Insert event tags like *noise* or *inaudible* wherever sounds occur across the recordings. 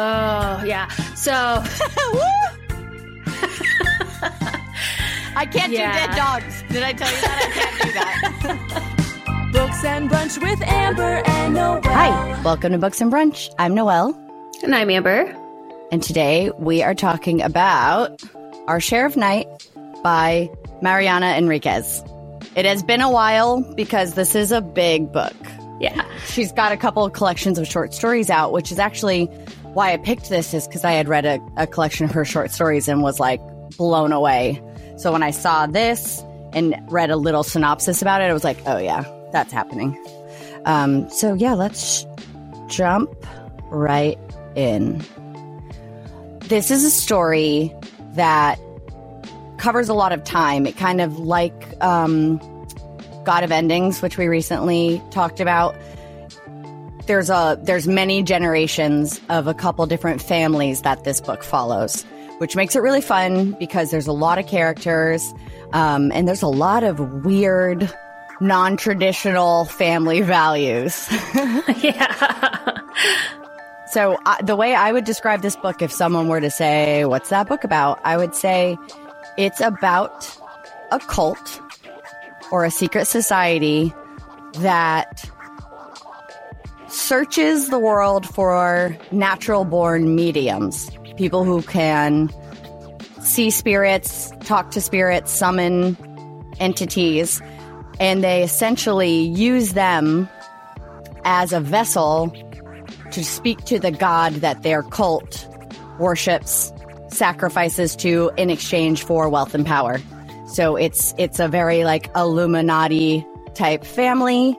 Oh, yeah. So, *laughs* I can't Yeah. do dead dogs. Did I tell you that? I can't do that. *laughs* Books and Brunch with Amber and Noelle. Hi, welcome to Books and Brunch. I'm Noelle, and I'm Amber. and today we are talking about Our Share of Night by Mariana Enriquez. It has been a while because this is a big book. Yeah. She's got a couple of collections of short stories out, which is actually why I picked this is because I had read a, a collection of her short stories and was like blown away. So when I saw this and read a little synopsis about it, I was like, oh yeah, that's happening. Um, so yeah, let's jump right in. This is a story that covers a lot of time. It kind of like um, God of Endings, which we recently talked about. There's a there's many generations of a couple different families that this book follows, which makes it really fun because there's a lot of characters um, and there's a lot of weird, non-traditional family values. *laughs* yeah. So, uh, the way I would describe this book, if someone were to say, What's that book about? I would say it's about a cult or a secret society that searches the world for natural born mediums, people who can see spirits, talk to spirits, summon entities, and they essentially use them as a vessel to speak to the god that their cult worships, sacrifices to in exchange for wealth and power. So it's it's a very like Illuminati type family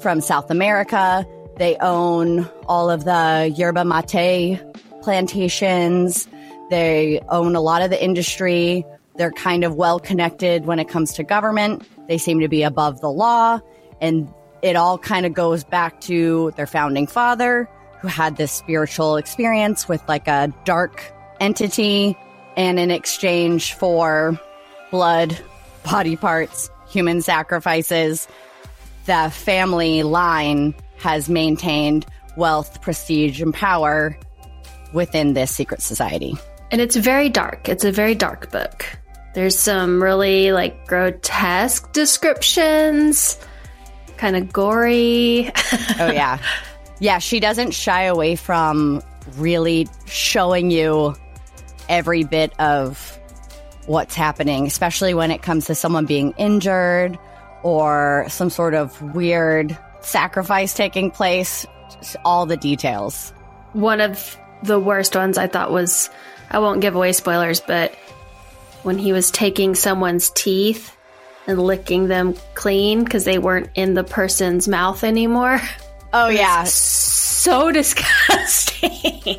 from South America. They own all of the yerba mate plantations. They own a lot of the industry. They're kind of well connected when it comes to government. They seem to be above the law. And it all kind of goes back to their founding father, who had this spiritual experience with like a dark entity. And in exchange for blood, body parts, human sacrifices, the family line has maintained wealth, prestige, and power within this secret society. And it's very dark. It's a very dark book. There's some really like grotesque descriptions, kind of gory. Oh, yeah. *laughs* yeah, she doesn't shy away from really showing you every bit of what's happening, especially when it comes to someone being injured or some sort of weird sacrifice taking place. All the details. One of the worst ones I thought was I won't give away spoilers, but when he was taking someone's teeth and licking them clean because they weren't in the person's mouth anymore. *laughs* Oh, yeah. So *laughs* disgusting. *laughs*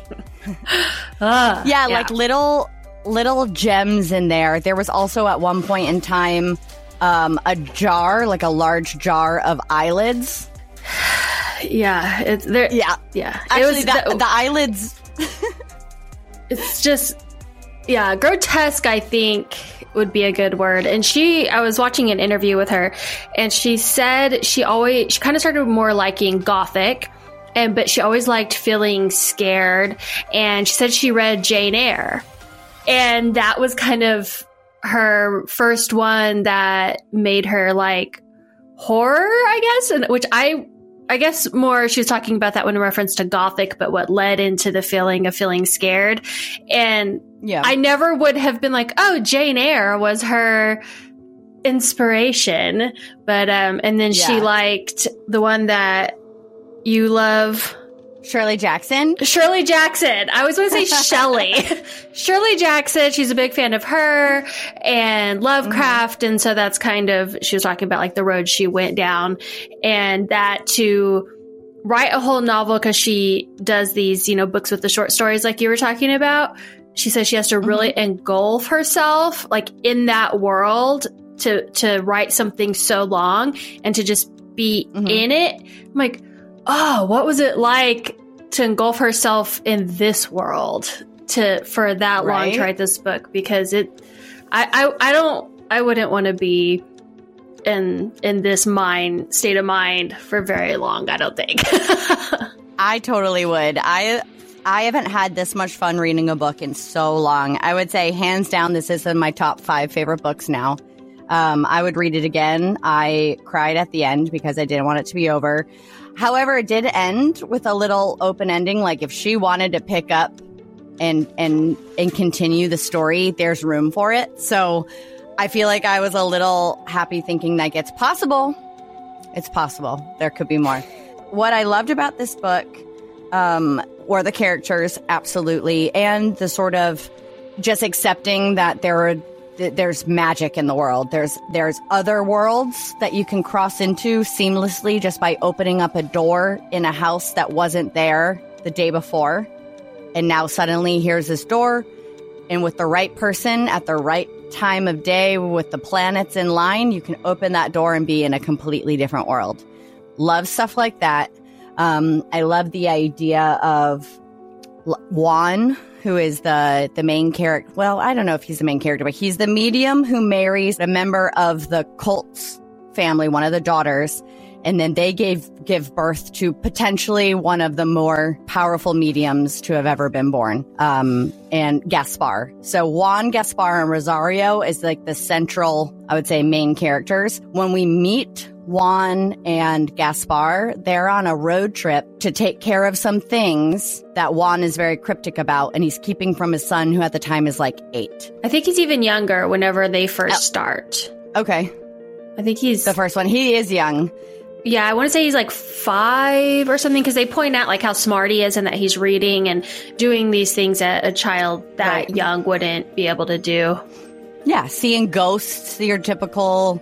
Ugh, yeah, like little little gems in there. There was also at one point in time um, a jar, like a large jar of eyelids. Yeah, it's there. Yeah, yeah. actually, the, the- the eyelids. it's just yeah grotesque i think would be a good word and she i was watching an interview with her and she said she always she kind of started more liking gothic and but she always liked feeling scared and she said she read jane eyre and that was kind of her first one that made her like horror i guess and which i I guess more she was talking about that one in reference to gothic, but what led into the feeling of feeling scared. And Yeah, I never would have been like, oh, Jane Eyre was her inspiration. But, um, and then she liked the one that you love. Shirley Jackson. Shirley Jackson. I was going to say *laughs* Shelley. *laughs* Shirley Jackson. She's a big fan of her and Lovecraft. And so that's kind of, she was talking about like the road she went down and that to write a whole novel because she does these, you know, books with the short stories like you were talking about. She says she has to really engulf herself like in that world to, to write something so long and to just be Mhm. in it. I'm like, oh, what was it like to engulf herself in this world to for that long to write this book? Because it, I, I, I don't, I wouldn't want to be in in this mind state of mind for very long. I don't think. *laughs* I totally would. I I haven't had this much fun reading a book in so long. I would say, hands down, this is in my top five favorite books now. Um, I would read it again. I cried at the end because I didn't want it to be over. However, it did end with a little open ending. Like if she wanted to pick up and and and continue the story, there's room for it. So I feel like I was a little happy thinking like it's possible. It's possible. There could be more. What I loved about this book um, were the characters, absolutely, and the sort of just accepting that there are th- there's magic in the world. There's there's other worlds that you can cross into seamlessly just by opening up a door in a house that wasn't there the day before. And now suddenly here's this door and with the right person at the right time of day with the planets in line, you can open that door and be in a completely different world. Love stuff like that. Um, I love the idea of Juan, who is the the main character. Well, I don't know if he's the main character, but he's the medium who marries a member of the cult's family, one of the daughters, and then they gave give birth to potentially one of the more powerful mediums to have ever been born. Um, and Gaspar. So Juan, Gaspar, and Rosario is like the central, I would say, main characters. When we meet Juan and Gaspar, they're on a road trip to take care of some things that Juan is very cryptic about, and he's keeping from his son, who at the time is like eight. I think he's even younger whenever they first oh. start. Okay, I think he's the first one. He is young. Yeah, I want to say he's like five or something because they point out like how smart he is and that he's reading and doing these things that a child that Right. young wouldn't be able to do. Yeah, seeing ghosts, your typical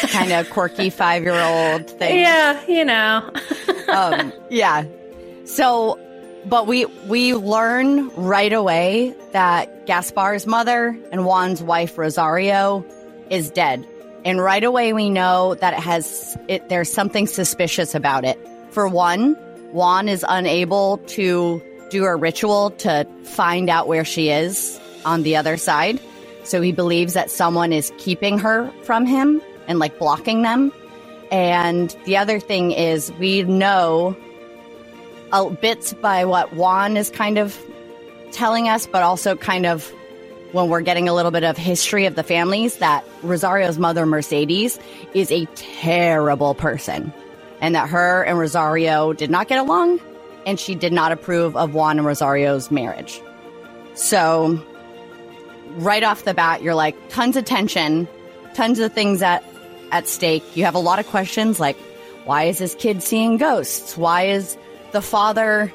kind of quirky five year old thing. Yeah, you know. um, yeah. So, but we we learn right away that Gaspar's mother and Juan's wife Rosario is dead, and right away we know that it has it. There's something suspicious about it. For one, Juan is unable to do a ritual to find out where she is on the other side. So he believes that someone is keeping her from him and like blocking them. And the other thing is, we know uh, bits by what Juan is kind of telling us, but also kind of when we're getting a little bit of history of the families that Rosario's mother, Mercedes, is a terrible person. And that her and Rosario did not get along, and she did not approve of Juan and Rosario's marriage. So, right off the bat, you're like, tons of tension, tons of things at, at stake. You have a lot of questions like, why is this kid seeing ghosts? Why is the father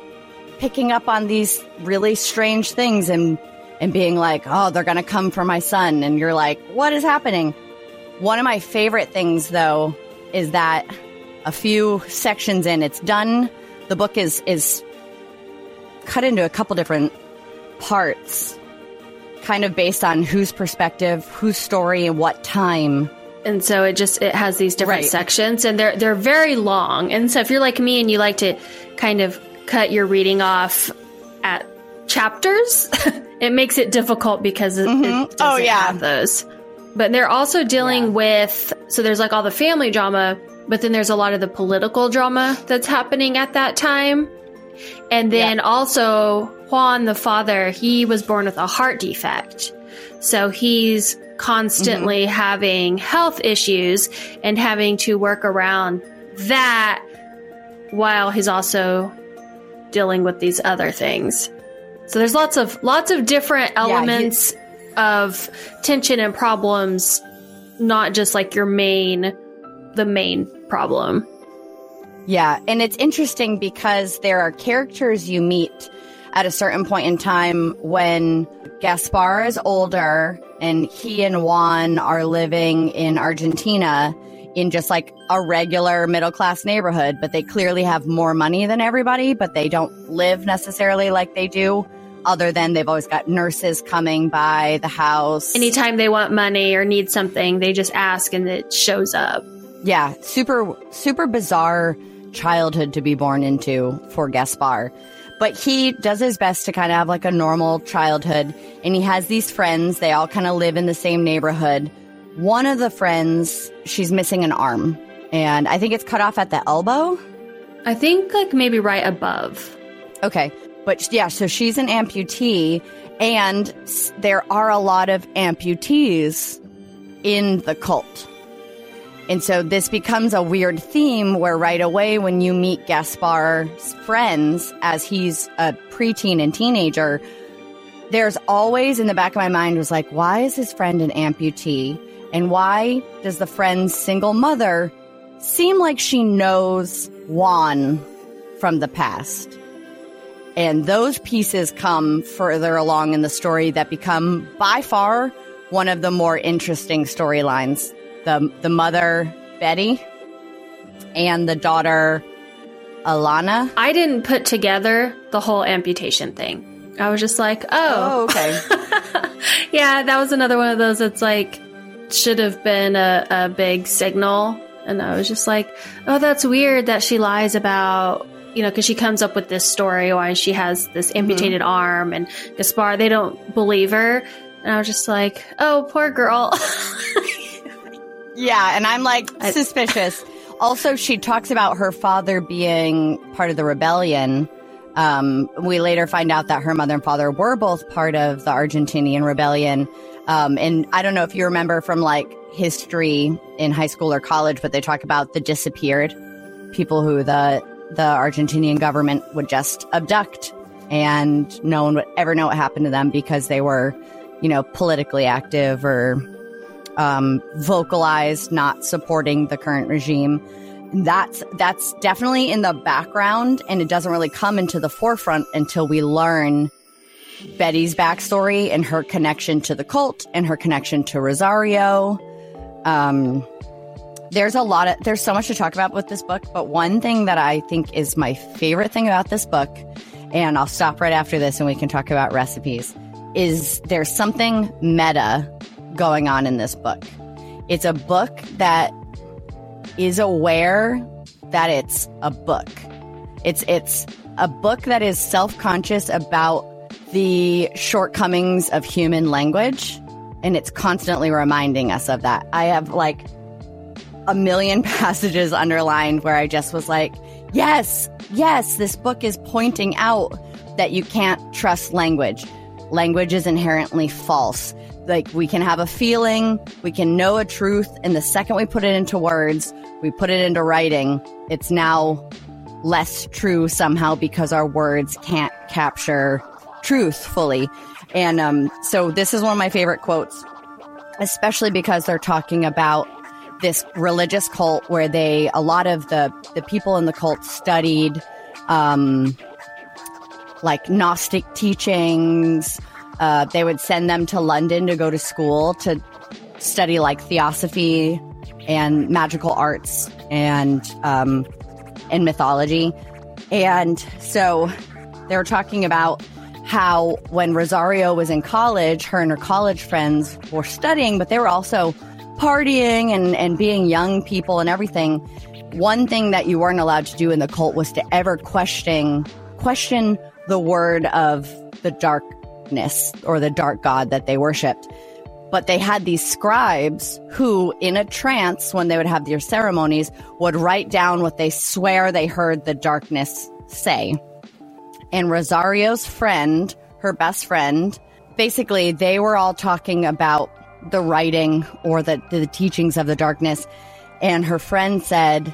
picking up on these really strange things and and being like, "Oh, they're going to come for my son." And you're like, "What is happening?" One of my favorite things though is that a few sections in, it's done. The book is is cut into a couple different parts kind of based on whose perspective, whose story and what time. And so it just it has these different Right. sections and they're they're very long. And so if you're like me and you like to kind of cut your reading off at chapters, *laughs* it makes it difficult because it, it mm-hmm. oh, doesn't Oh, yeah. have those. But they're also dealing Yeah. with so there's like all the family drama, but then there's a lot of the political drama that's happening at that time. And then also Juan the father, he was born with a heart defect. So he's constantly mm-hmm. having health issues and having to work around that while he's also dealing with these other things. So there's lots of lots of different elements of tension and problems, not just like your main the main problem. Yeah, and it's interesting because there are characters you meet at a certain point in time when Gaspar is older and he and Juan are living in Argentina in just like a regular middle class neighborhood, but they clearly have more money than everybody, but they don't live necessarily like they do, other than they've always got nurses coming by the house. Anytime they want money or need something, they just ask and it shows up. Yeah, super super bizarre childhood to be born into for Gaspar. But he does his best to kind of have like a normal childhood and he has these friends, they all kind of live in the same neighborhood. One of the friends, she's missing an arm and I think it's cut off at the elbow. I think like maybe right above. Okay. But yeah, so she's an amputee, and there are a lot of amputees in the cult. And so this becomes a weird theme where right away when you meet Gaspar's friends as he's a preteen and teenager, there's always in the back of my mind was like, why is his friend an amputee? And why does the friend's single mother seem like she knows Juan from the past? And those pieces come further along in the story that become by far one of the more interesting storylines. The the mother Betty and the daughter Alana. I didn't put together the whole amputation thing. I was just like, oh, oh okay. *laughs* yeah, that was another one of those that's like should have been a, a big signal. And I was just like, oh, that's weird that she lies about, you know, because she comes up with this story why she has this mm-hmm. amputated arm and Gaspar, they don't believe her. And I was just like, oh, poor girl. *laughs* Yeah, and I'm like suspicious. also, she talks about her father being part of the rebellion. Um, we later find out that her mother and father were both part of the Argentinian rebellion. Um, and I don't know if you remember from like history in high school or college, but they talk about the disappeared people who the the Argentinian government would just abduct, and no one would ever know what happened to them because they were, you know, politically active or um, vocalized not supporting the current regime. That's that's definitely in the background, and it doesn't really come into the forefront until we learn Betty's backstory and her connection to the cult and her connection to Rosario. Um, there's a lot of there's so much to talk about with this book, but one thing that I think is my favorite thing about this book, and I'll stop right after this and we can talk about recipes, is there's something meta going on in this book. It's a book that is aware that it's a book. It's it's a book that is self-conscious about the shortcomings of human language and it's constantly reminding us of that. I have like a million *laughs* passages underlined where I just was like, yes, yes, this book is pointing out that you can't trust language. Language is inherently false. Like we can have a feeling, we can know a truth, and the second we put it into words, we put it into writing, it's now less true somehow because our words can't capture truth fully. And um, so this is one of my favorite quotes, especially because they're talking about this religious cult where they a lot of the the people in the cult studied um like gnostic teachings uh, they would send them to london to go to school to study like theosophy and magical arts and um and mythology. And so they were talking about how when rosario was in college her and her college friends were studying but they were also partying and, and being young people and everything, one thing that you weren't allowed to do in the cult was to ever question question the word of the darkness or the dark god that they worshipped. But they had these scribes who, in a trance, when they would have their ceremonies, would write down what they swear they heard the darkness say. And Rosario's friend, her best friend, basically, they were all talking about the writing or the, the teachings of the darkness. And her friend said,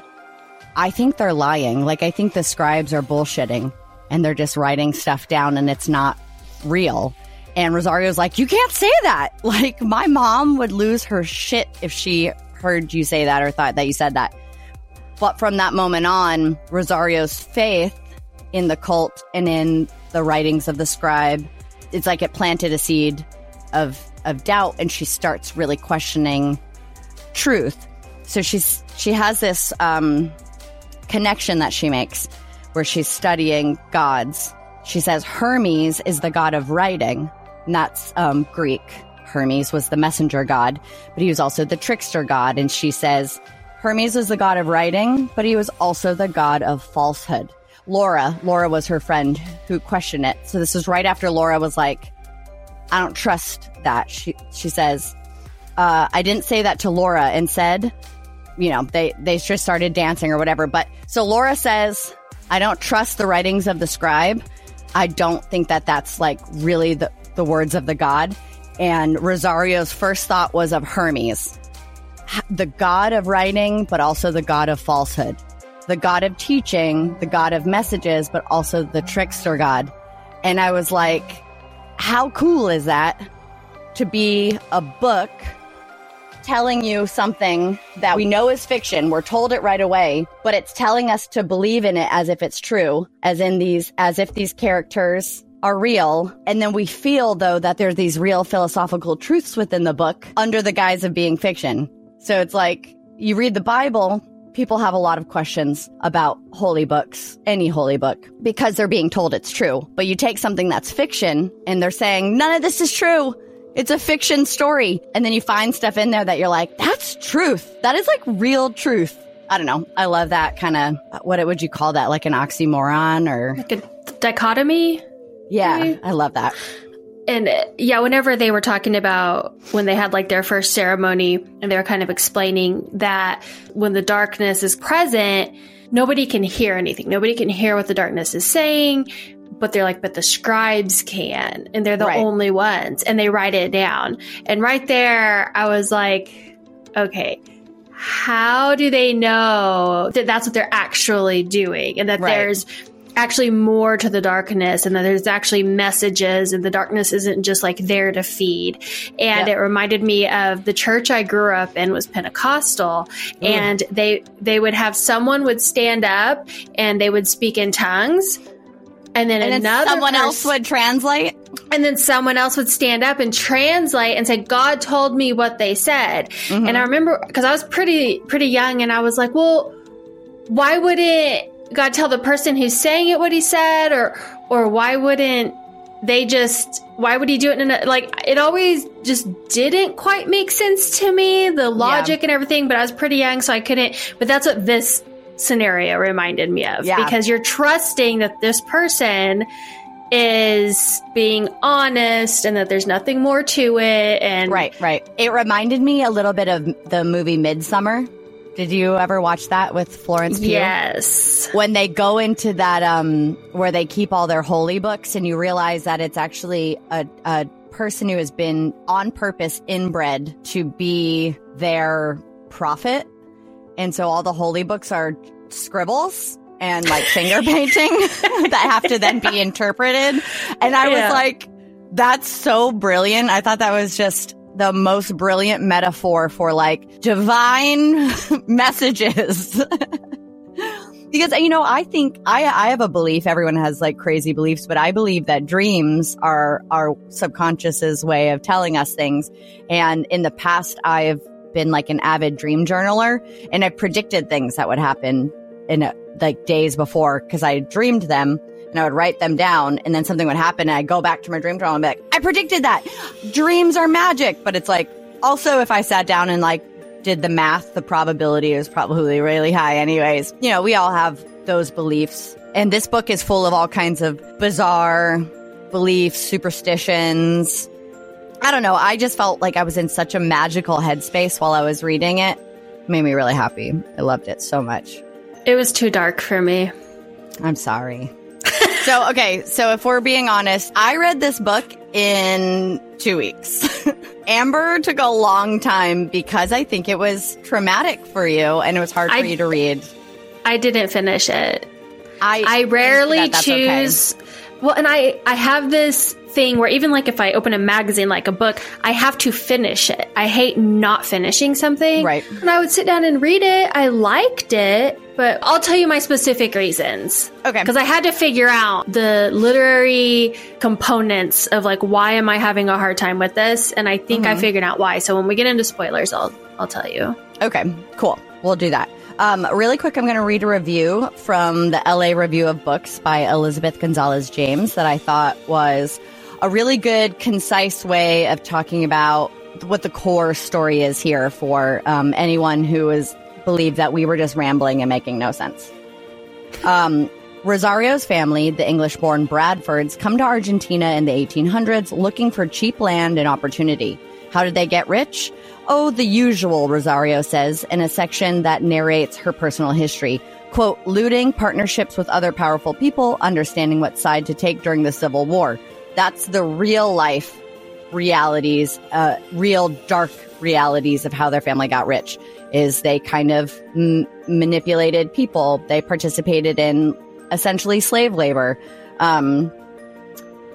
I think they're lying. Like, I think the scribes are bullshitting and they're just writing stuff down and it's not real. And Rosario's like, You can't say that. *laughs* Like, my mom would lose her shit if she heard you say that or thought that you said that. But from that moment on, Rosario's faith in the cult and in the writings of the scribe, it's like it planted a seed of of doubt and she starts really questioning truth. So she's she has this um, connection that she makes where she's studying gods. She says Hermes is the god of writing, and that's um, Greek. Hermes was the messenger god, but he was also the trickster god. And she says Hermes is the god of writing, but he was also the god of falsehood. Laura, Laura was her friend who questioned it. So this is right after Laura was like, I don't trust that. She she says, uh, I didn't say that to Laura and said, you know, they they just started dancing or whatever. But so Laura says, I don't trust the writings of the scribe. I don't think that that's like really the, the words of the God. And Rosario's first thought was of Hermes, the god of writing, but also the god of falsehood, the god of teaching, the god of messages, but also the trickster god. And I was like, how cool is that to be a book telling you something that we know is fiction. We're told it right away, but it's telling us to believe in it as if it's true, as in these, as if these characters are real. And then we feel though that there's these real philosophical truths within the book under the guise of being fiction. So it's like you read the Bible, people have a lot of questions about holy books, any holy book, because they're being told it's true. But you take something that's fiction and they're saying, none of this is true. It's a fiction story. And then you find stuff in there that you're like, that's truth. That is like real truth. I don't know. I love that kind of, what would you call that? Like an oxymoron or? Like a dichotomy? Yeah, Maybe? I love that. And uh, yeah, whenever they were talking about when they had like their first ceremony and they were kind of explaining that when the darkness is present, nobody can hear anything. Nobody can hear what the darkness is saying but they're like, but the scribes can, and they're the Right. only ones, and they write it down. And right there, I was like, okay, how do they know that that's what they're actually doing, and that Right. there's actually more to the darkness, and that there's actually messages, and the darkness isn't just like there to feed. And Yep. it reminded me of the church I grew up in was Pentecostal, mm. and they they would have someone would stand up and they would speak in tongues and then And then another someone else would translate. and then someone else would stand up and translate and say god told me what they said Mm-hmm. and i remember because i was pretty pretty young and i was like well why wouldn't god tell the person who's saying it what he said or or why wouldn't they just why would he do it in a like it always just didn't quite make sense to me the logic and everything but i was pretty young so i couldn't but that's what this scenario reminded me of Yeah. because you're trusting that this person is being honest and that there's nothing more to it and Right, right. It reminded me a little bit of the movie Midsommar. Did you ever watch that with Florence Pugh? yes When they go into that, um, where they keep all their holy books, and you realize that it's actually a, a person who has been on purpose inbred to be their prophet. And so all the holy books are scribbles and like finger *laughs* painting *laughs* that have to then be interpreted. And I Yeah. was like, that's so brilliant. I thought that was just the most brilliant metaphor for like divine *laughs* messages. because you know, I think I I have a belief everyone has like crazy beliefs, but I believe that dreams are our subconscious's way of telling us things. And in the past I've been like an avid dream journaler and I predicted things that would happen in a, like days before because I dreamed them and I would write them down and then something would happen and I'd go back to my dream journal and be like, I predicted that. Dreams are magic. But it's like, also if I sat down and like did the math, the probability is probably really high anyways. You know, we all have those beliefs. And this book is full of all kinds of bizarre beliefs, superstitions. I don't know. I just felt like I was in such a magical headspace while I was reading it. It made me really happy. I loved it so much. it was too dark for me I'm sorry. *laughs* so, okay. So, if we're being honest, I read this book in two weeks. *laughs* Amber took a long time because I think it was traumatic for you and it was hard for I- you to read. i didn't finish it I, I rarely that that's okay. choose. Well, and I I have this thing where even like if I open a magazine like a book, I have to finish it. I hate not finishing something. Right. And I would sit down and read it. I liked it, but I'll tell you my specific reasons. Okay. Because I had to figure out the literary components of like why am I having a hard time with this, and I think Mm-hmm. I figured out why. So when we get into spoilers, I'll I'll tell you. Okay, cool. We'll do that. Um, really quick, I'm going to read a review from the LA Review of Books by Elizabeth Gonzalez James that I thought was a really good, concise way of talking about what the core story is here for um, anyone who is believed that we were just rambling and making no sense. Um, Rosario's family, the English born Bradfords, come to Argentina in the 1800s looking for cheap land and opportunity. How did they get rich? Oh, the usual, Rosario says in a section that narrates her personal history. quote, looting, partnerships with other powerful people, understanding what side to take during the Civil War. That's the real life realities, uh, real dark realities of how their family got rich. Is they kind of m- manipulated people. They participated in essentially slave labor. Um,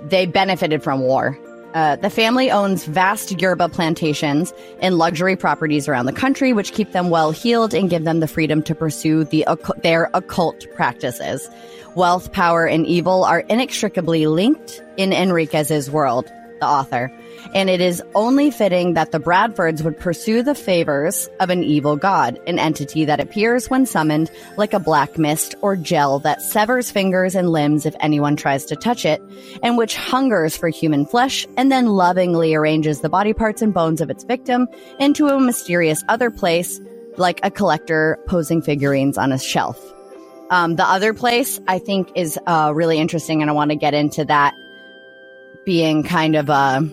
they benefited from war. Uh, the family owns vast yerba plantations and luxury properties around the country, which keep them well heeled and give them the freedom to pursue the their occult practices. Wealth, power, and evil are inextricably linked in Enriquez's world, the author and it is only fitting that the Bradfords would pursue the favors of an evil god, an entity that appears when summoned like a black mist or gel that severs fingers and limbs if anyone tries to touch it, and which hungers for human flesh and then lovingly arranges the body parts and bones of its victim into a mysterious other place, like a collector posing figurines on a shelf. Um, the other place I think is uh, really interesting, and I want to get into that being kind of a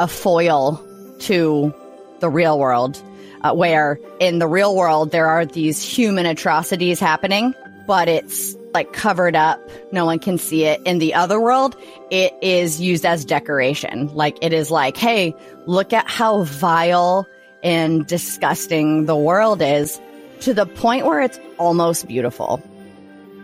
a foil to the real world, uh, where in the real world there are these human atrocities happening, but it's like covered up. No one can see it. In the other world, it is used as decoration. Like it is like, hey, look at how vile and disgusting the world is to the point where it's almost beautiful.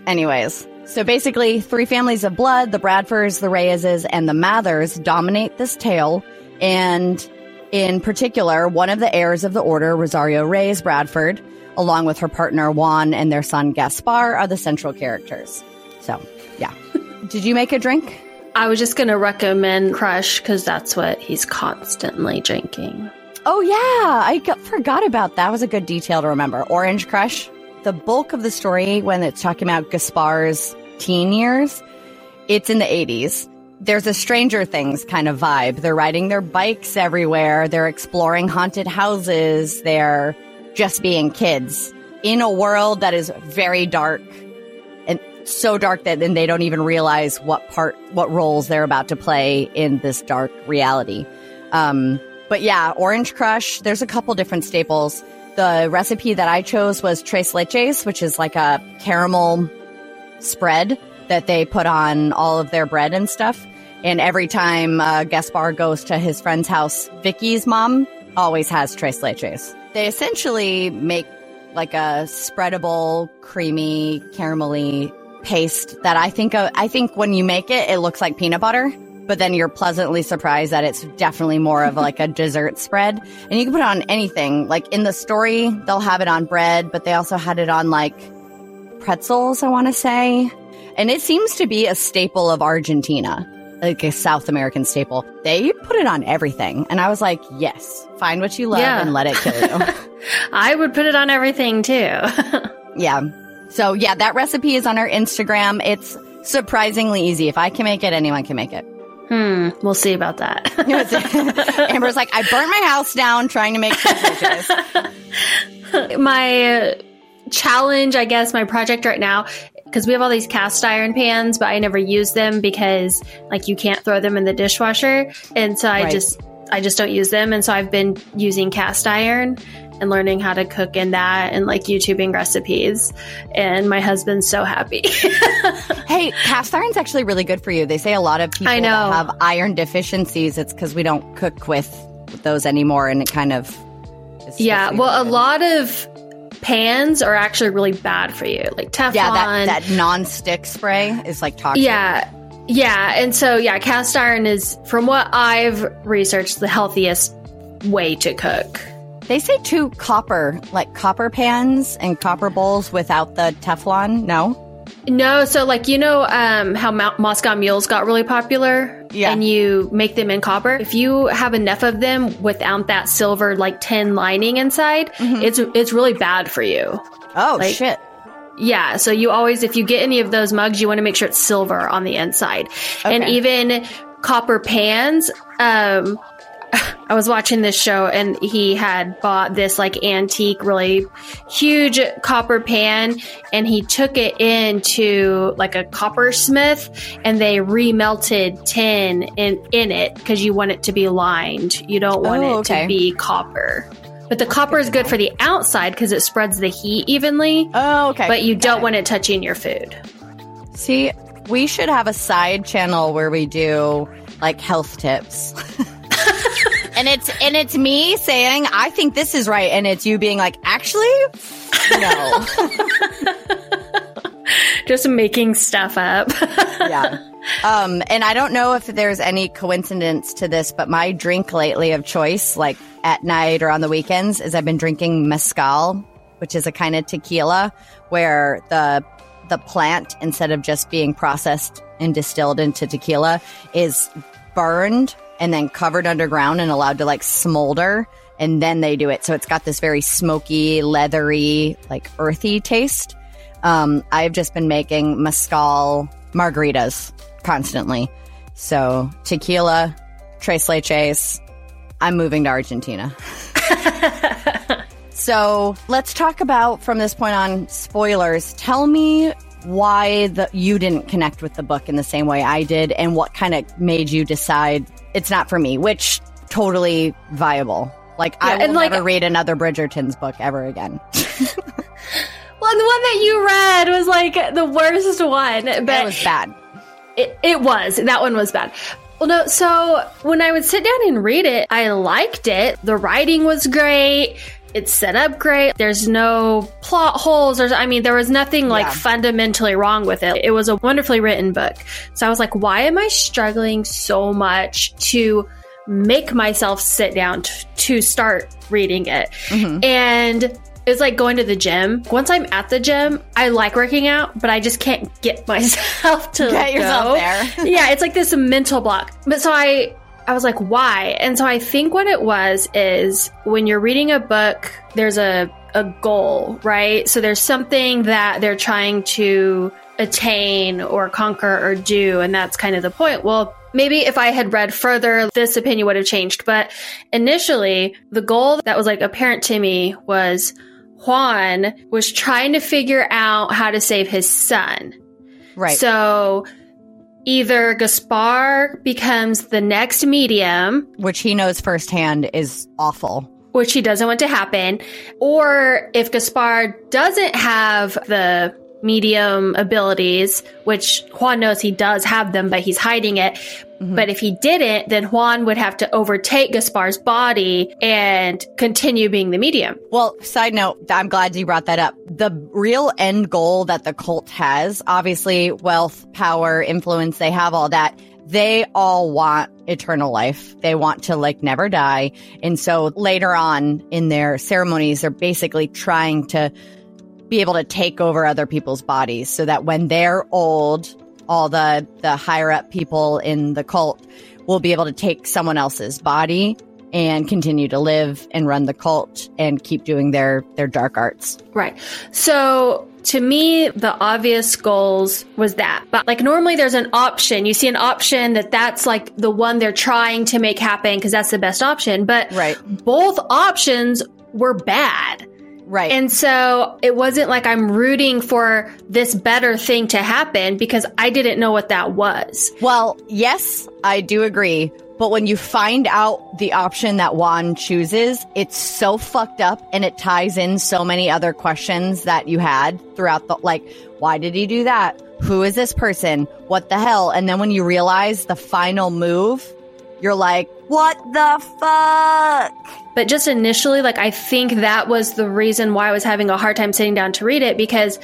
Anyways, so basically, three families of blood, the Bradfords, the Reyeses, and the Mathers dominate this tale and in particular, one of the heirs of the order, Rosario Reyes Bradford, along with her partner Juan and their son Gaspar, are the central characters. So, yeah. *laughs* Did you make a drink? I was just going to recommend Crush because that's what he's constantly drinking. Oh, yeah. I got, forgot about that. was a good detail to remember. Orange Crush. The bulk of the story, when it's talking about Gaspar's teen years, it's in the 80s there's a Stranger Things kind of vibe. They're riding their bikes everywhere. They're exploring haunted houses. They're just being kids in a world that is very dark and so dark that then they don't even realize what part, what roles they're about to play in this dark reality. Um, but yeah, Orange Crush, there's a couple different staples. The recipe that I chose was tres leches, which is like a caramel spread that they put on all of their bread and stuff. And every time uh, Gaspar goes to his friend's house, Vicky's mom always has tres leches. They essentially make like a spreadable, creamy, caramelly paste that I think uh, I think when you make it, it looks like peanut butter. But then you're pleasantly surprised that it's definitely more of like a dessert spread. And you can put it on anything. Like in the story, they'll have it on bread, but they also had it on like pretzels, I want to say. And it seems to be a staple of Argentina like a South American staple. They put it on everything. And I was like, yes, find what you love yeah. and let it kill you. *laughs* I would put it on everything too. *laughs* yeah. So yeah, that recipe is on our Instagram. It's surprisingly easy. If I can make it, anyone can make it. Hmm, we'll see about that. *laughs* Amber's like, I burned my house down trying to make sandwiches. *laughs* my challenge, I guess, my project right now because we have all these cast iron pans, but I never use them because like you can't throw them in the dishwasher, and so I right. just I just don't use them, and so I've been using cast iron and learning how to cook in that and like YouTubing recipes. And my husband's so happy. *laughs* hey, cast iron's actually really good for you. They say a lot of people I know. have iron deficiencies. It's because we don't cook with those anymore, and it kind of yeah. Well, a lot of pans are actually really bad for you, like Teflon. Yeah, that, that non-stick spray is like toxic. Yeah, yeah, and so yeah, cast iron is, from what I've researched, the healthiest way to cook. They say too copper, like copper pans and copper bowls without the Teflon. No. No, so like you know um, how Moscow mules got really popular, yeah. and you make them in copper. If you have enough of them without that silver like tin lining inside, mm-hmm. it's it's really bad for you. Oh like, shit! Yeah, so you always if you get any of those mugs, you want to make sure it's silver on the inside, okay. and even copper pans. Um, I was watching this show and he had bought this like antique, really huge copper pan and he took it into like a coppersmith and they remelted tin in, in it because you want it to be lined. You don't want oh, it okay. to be copper. But the copper is good for the outside because it spreads the heat evenly. Oh, okay. But you don't want it touching your food. See, we should have a side channel where we do like health tips. *laughs* and it's and it's me saying I think this is right and it's you being like actually no. *laughs* Just making stuff up. *laughs* yeah. Um and I don't know if there's any coincidence to this but my drink lately of choice like at night or on the weekends is I've been drinking mezcal, which is a kind of tequila where the the plant instead of just being processed and distilled into tequila is burned and then covered underground and allowed to like smolder and then they do it. So it's got this very smoky leathery like earthy taste. Um, i've just been making mezcal margaritas constantly. So tequila tres leches. I'm moving to argentina. *laughs* So let's talk about from this point on spoilers. Tell me why the, you didn't connect with the book in the same way I did, and what kind of made you decide it's not for me. Which totally viable. Like I will and, like- never read another Bridgerton's book ever again. *laughs* Well, the one that you read was like the worst one, but That was bad. It, it was. That one was bad. Well, no, so when I would sit down and read it, I liked it. The writing was great. It's set up great. There's no plot holes. There's, I mean, there was nothing like Yeah. fundamentally wrong with it. It was a wonderfully written book. So I was like, why am I struggling so much to make myself sit down t- to start reading it? Mm-hmm. And it's like going to the gym. Once I'm at the gym, I like working out, but I just can't get *laughs* myself to Get yourself go. there. *laughs* yeah, it's like this mental block. But so I I was like, why? And so I think what it was is when you're reading a book, there's a a goal, right? So there's something that they're trying to attain or conquer or do, and that's kind of the point. Well, maybe if I had read further, this opinion would have changed. But initially, the goal that was like apparent to me was Juan was trying to figure out how to save his son. Right. So either Gaspar becomes the next medium, Which he knows firsthand is awful. which he doesn't want to happen, or if Gaspar doesn't have the medium abilities, which Juan knows he does have them, but he's hiding it. Mm-hmm. But if he didn't, then Juan would have to overtake Gaspar's body and continue being the medium. Well, side note, I'm glad you brought that up. The real end goal that the cult has, obviously, wealth, power, influence, they have all that. They all want eternal life. They want to like never die. And so later on in their ceremonies, they're basically trying to be able to take over other people's bodies so that when they're old, all the, the higher up people in the cult will be able to take someone else's body and continue to live and run the cult and keep doing their, their dark arts. Right. So to me, the obvious goals was that. But like normally there's an option. You see an option that that's like the one they're trying to make happen because that's the best option. But Right. both options were bad. Right. And so it wasn't like I'm rooting for this better thing to happen because I didn't know what that was. well, yes, I do agree. But when you find out the option that Juan chooses, it's so fucked up and it ties in so many other questions that you had throughout the, like, why did he do that? Who is this person? What the hell? And then when you realize the final move, you're like, what the fuck? But just initially, like, I think that was the reason why I was having a hard time sitting down to read it because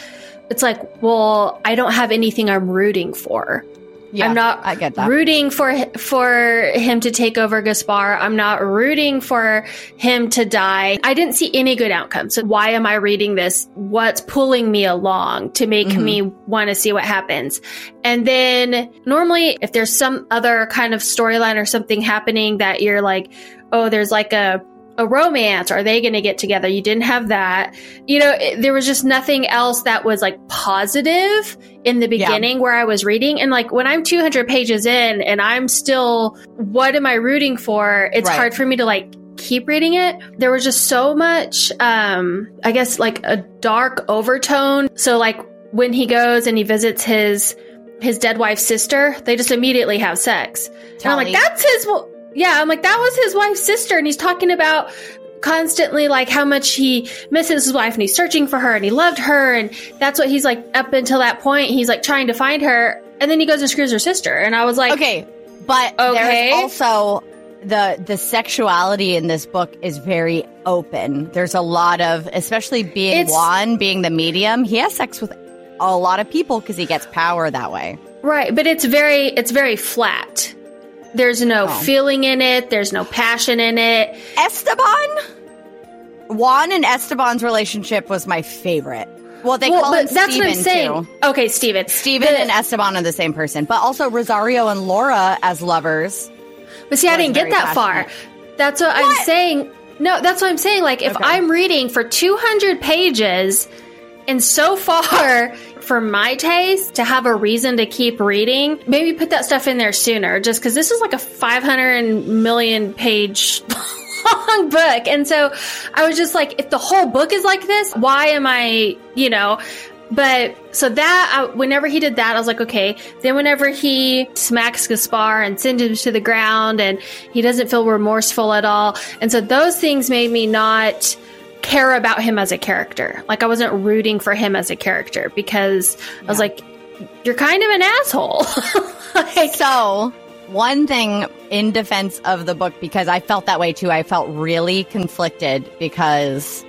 it's like, well, I don't have anything I'm rooting for. Yeah, I'm not I get that. rooting for for him to take over Gaspar. I'm not rooting for him to die. I didn't see any good outcome. So why am I reading this? What's pulling me along to make Mm-hmm. me want to see what happens? And then normally if there's some other kind of storyline or something happening that you're like, oh, there's like a a romance. Are they going to get together? You didn't have that. You know, it, there was just nothing else that was like positive in the Yeah. beginning where I was reading. And like when I'm 200 pages in and I'm still, what am I rooting for? It's Right. hard for me to like keep reading it. There was just so much, um, I guess like a dark overtone. So like when he goes and he visits his, his dead wife's sister, they just immediately have sex. And I'm like, that's his, yeah, I'm like, that was his wife's sister. And he's talking about constantly like how much he misses his wife and he's searching for her and he loved her and that's what he's like up until that point he's like trying to find her and then he goes and screws her sister and I was like Okay, but Okay. there's also the the sexuality in this book is very open. There's a lot of, especially being It's- Juan, being the medium, he has sex with a lot of people because he gets power that way. Right, but it's very it's very flat. There's no Oh. feeling in it, there's no passion in it. Esteban, Juan and Esteban's relationship was my favorite. Well, they Well, call him but that's Steven what I'm saying. too. Okay, Steven. Steven The- and Esteban are the same person, but also Rosario and Laura as lovers. But see, I didn't get that far. passionate. That's what, I'm saying. No, that's what I'm saying. Like, if Okay. I'm reading for 200 pages, and so far, *laughs* for my taste, to have a reason to keep reading, maybe put that stuff in there sooner, just because this is like a 500 million page *laughs* long book. And so I was just like, if the whole book is like this, why am I, you know, but so that I, whenever he did that, I was like, okay. Then whenever he smacks Gaspar and sends him to the ground, and he doesn't feel remorseful at all, and so those things made me not care about him as a character. Like I wasn't rooting for him as a character because I was like, you're kind of an asshole. *laughs* like, So, one thing in defense of the book, because I felt that way too, I felt really conflicted because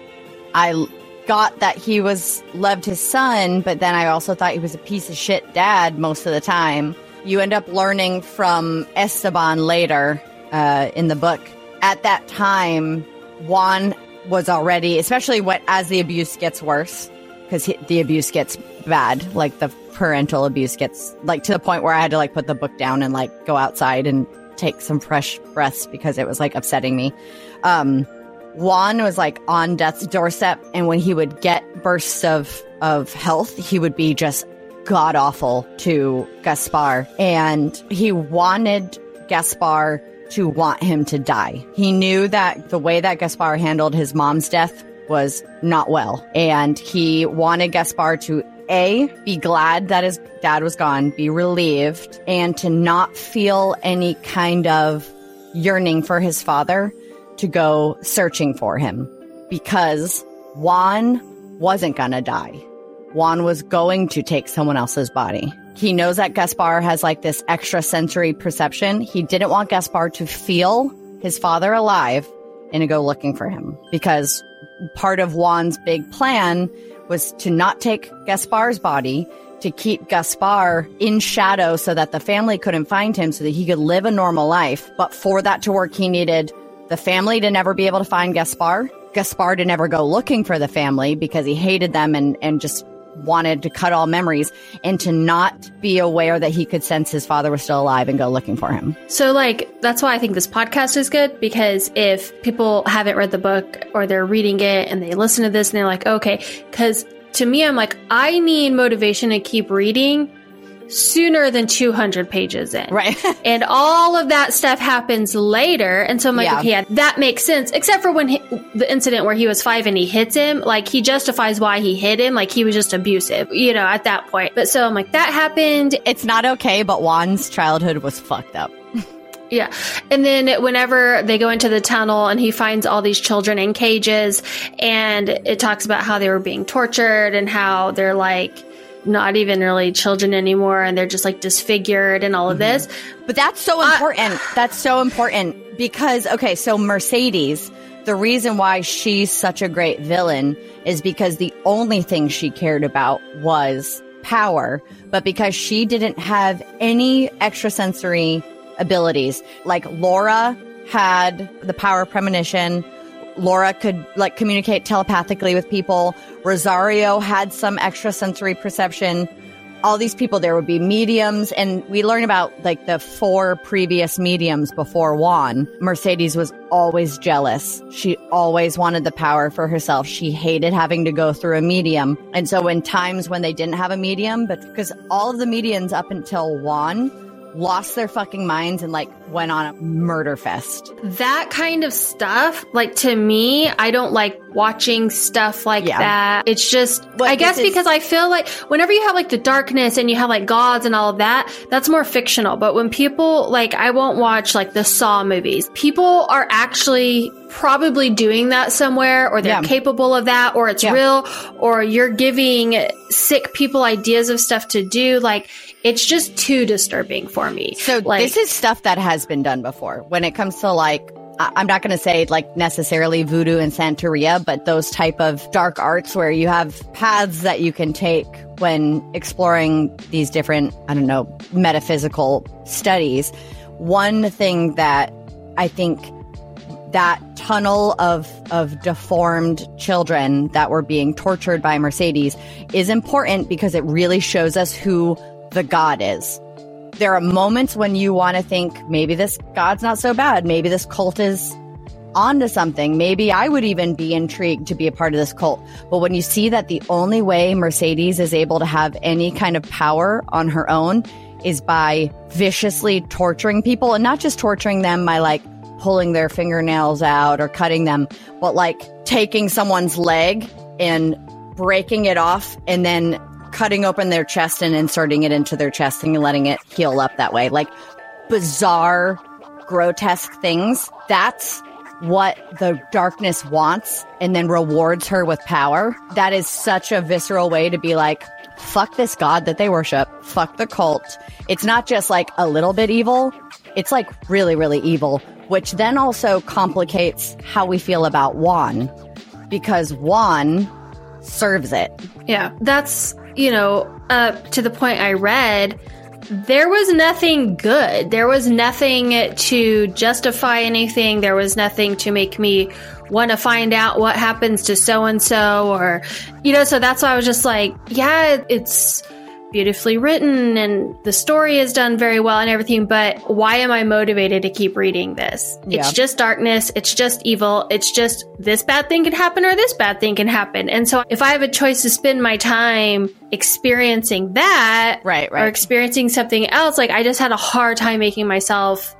I got that he was loved his son, but then I also thought he was a piece of shit dad most of the time. You end up learning from Esteban later uh, in the book. At that time, Juan was already, especially what as the abuse gets worse, because the abuse gets bad, like the parental abuse gets like to the point where I had to like put the book down and like go outside and take some fresh breaths because it was like upsetting me. Um, Juan was like on death's doorstep, and when he would get bursts of of health, he would be just god awful to Gaspar, and he wanted Gaspar to want him to die. He knew that the way that Gaspar handled his mom's death was not well, and he wanted Gaspar to a be glad that his dad was gone, be relieved, and to not feel any kind of yearning for his father to go searching for him because Juan wasn't gonna die. Juan was going to take someone else's body. He knows that Gaspar has like this extra sensory perception. He didn't want Gaspar to feel his father alive and to go looking for him because part of Juan's big plan was to not take Gaspar's body, to keep Gaspar in shadow so that the family couldn't find him so that he could live a normal life. But for that to work, he needed the family to never be able to find Gaspar, Gaspar to never go looking for the family because he hated them and, and just wanted to cut all memories and to not be aware that he could sense his father was still alive and go looking for him. So, like, that's why I think this podcast is good because if people haven't read the book or they're reading it and they listen to this and they're like, okay, because to me, I'm like, I need motivation to keep reading sooner than 200 pages in. Right. *laughs* and all of that stuff happens later. And so I'm like, Yeah. okay, yeah, that makes sense. Except for when he, the incident where he was five and he hits him, like he justifies why he hit him, like he was just abusive, you know, at that point. But so I'm like, that happened. it's not okay, but Juan's childhood was fucked up. *laughs* Yeah. And then whenever they go into the tunnel and he finds all these children in cages and it talks about how they were being tortured and how they're like not even really children anymore and they're just like disfigured and all of mm-hmm. this. But that's so uh, important. *sighs* that's so important because, okay, so Mercedes, the reason why she's such a great villain is because the only thing she cared about was power, but because she didn't have any extrasensory abilities, like Laura had the power premonition. Laura could like communicate telepathically with people. Rosario had some extrasensory perception all these people there would be mediums and we learn about like the four previous mediums before Juan. Mercedes was always jealous. She always wanted the power for herself. She hated having to go through a medium. And so in times when they didn't have a medium, but because all of the mediums up until Juan lost their fucking minds and like went on a murder fest. That kind of stuff, like to me, I don't like watching stuff like Yeah. that. It's just, But I guess is- because I feel like whenever you have like the darkness and you have like gods and all of that, that's more fictional. But when people, like, I won't watch like the Saw movies. People are actually probably doing that somewhere or they're Yeah. capable of that or it's Yeah. real or you're giving sick people ideas of stuff to do like it's just too disturbing for me So like this is stuff that has been done before. When it comes to like, I'm not going to say like necessarily voodoo and Santeria, but those type of dark arts where you have paths that you can take when exploring these different, I don't know, metaphysical studies. One thing that I think that tunnel of of deformed children that were being tortured by Mercedes is important because it really shows us who the god is. There are moments when you want to think maybe this god's not so bad, maybe this cult is onto something. Maybe I would even be intrigued to be a part of this cult. But when you see that the only way Mercedes is able to have any kind of power on her own is by viciously torturing people and not just torturing them by like pulling their fingernails out or cutting them, but like taking someone's leg and breaking it off and then cutting open their chest and inserting it into their chest and letting it heal up that way. Like bizarre, grotesque things. That's what the darkness wants and then rewards her with power. That is such a visceral way to be like, fuck this god that they worship. Fuck the cult. It's not just like a little bit evil. It's like really, really evil, which then also complicates how we feel about Juan because Juan serves it. Yeah, that's, you know, uh, to the point I read, there was nothing good. There was nothing to justify anything. There was nothing to make me want to find out what happens to so and so, or, you know, so that's why I was just like, yeah, it's beautifully written and the story is done very well and everything, but why am I motivated to keep reading this? Yeah. It's just darkness. It's just evil. It's just this bad thing can happen or this bad thing can happen. And so if I have a choice to spend my time experiencing that Right, or experiencing something else, like I just had a hard time making myself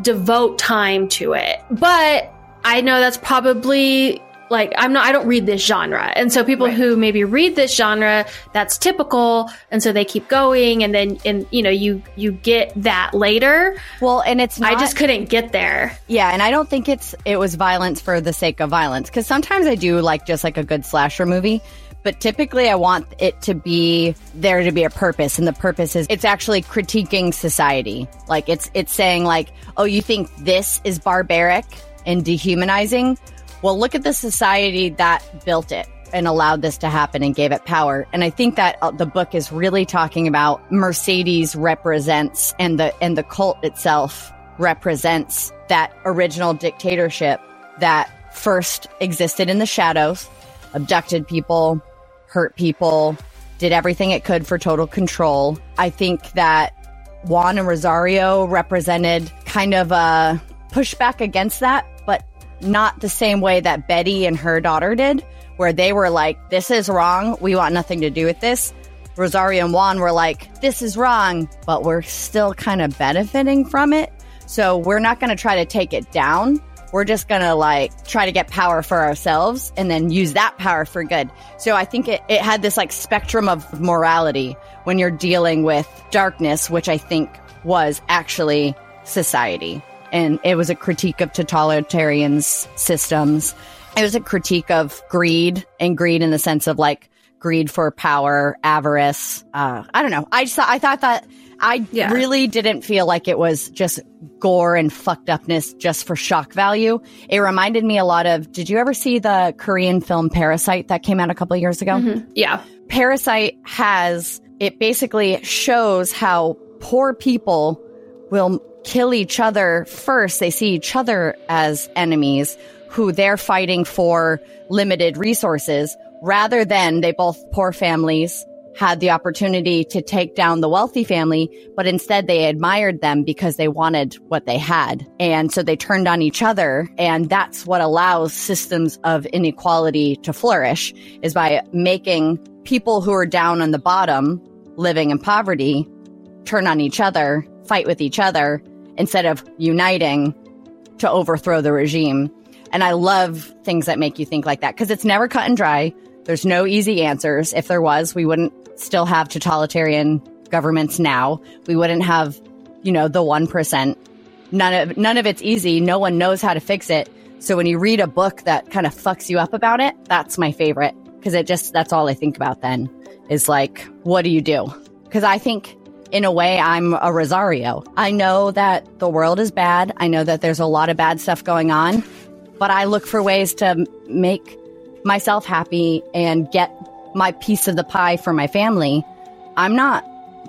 devote time to it. But I know that's probably like I'm not I don't read this genre. And so people who maybe read this genre, that's typical and so they keep going and then and you know you you get that later. Well, and it's not I just couldn't get there. Yeah, and I don't think it's it was violence for the sake of violence because sometimes I do like just like a good slasher movie, but typically I want it to be there to be a purpose, and the purpose is it's actually critiquing society. Like it's it's saying like, oh, you think this is barbaric and dehumanizing? Well, look at the society that built it and allowed this to happen and gave it power. And I think that uh, the book is really talking about Mercedes represents and the and the cult itself represents that original dictatorship that first existed in the shadows, abducted people, hurt people, did everything it could for total control. I think that Juan and Rosario represented kind of a pushback against that, not the same way that Betty and her daughter did, where they were like, this is wrong. We want nothing to do with this. Rosario and Juan were like, this is wrong, but we're still kind of benefiting from it. So we're not going to try to take it down. We're just going to like try to get power for ourselves and then use that power for good. So I think it, it had this like spectrum of morality when you're dealing with darkness, which I think was actually society. And it was a critique of totalitarian systems. It was a critique of greed and greed in the sense of like greed for power, avarice. Uh, I don't know. I just thought, I thought that I Yeah. really didn't feel like it was just gore and fucked upness just for shock value. It reminded me a lot of. Did you ever see the Korean film Parasite that came out a couple of years ago? Yeah. Parasite has it basically shows how poor people will kill each other first. They see each other as enemies who they're fighting for limited resources rather than they both poor families had the opportunity to take down the wealthy family, but instead they admired them because they wanted what they had. And so they turned on each other. And that's what allows systems of inequality to flourish is by making people who are down on the bottom living in poverty turn on each other, fight with each other instead of uniting to overthrow the regime. And I love things that make you think like that because it's never cut and dry. There's no easy answers. If there was, we wouldn't still have totalitarian governments now. We wouldn't have, you know, the 1%. None of none of it's easy. No one knows how to fix it. So when you read a book that kind of fucks you up about it, that's my favorite because it just, that's all I think about then is like, what do you do? Because I think in a way, I'm a Rosario. I know that the world is bad. I know that there's a lot of bad stuff going on, but I look for ways to make myself happy and get my piece of the pie for my family. I'm not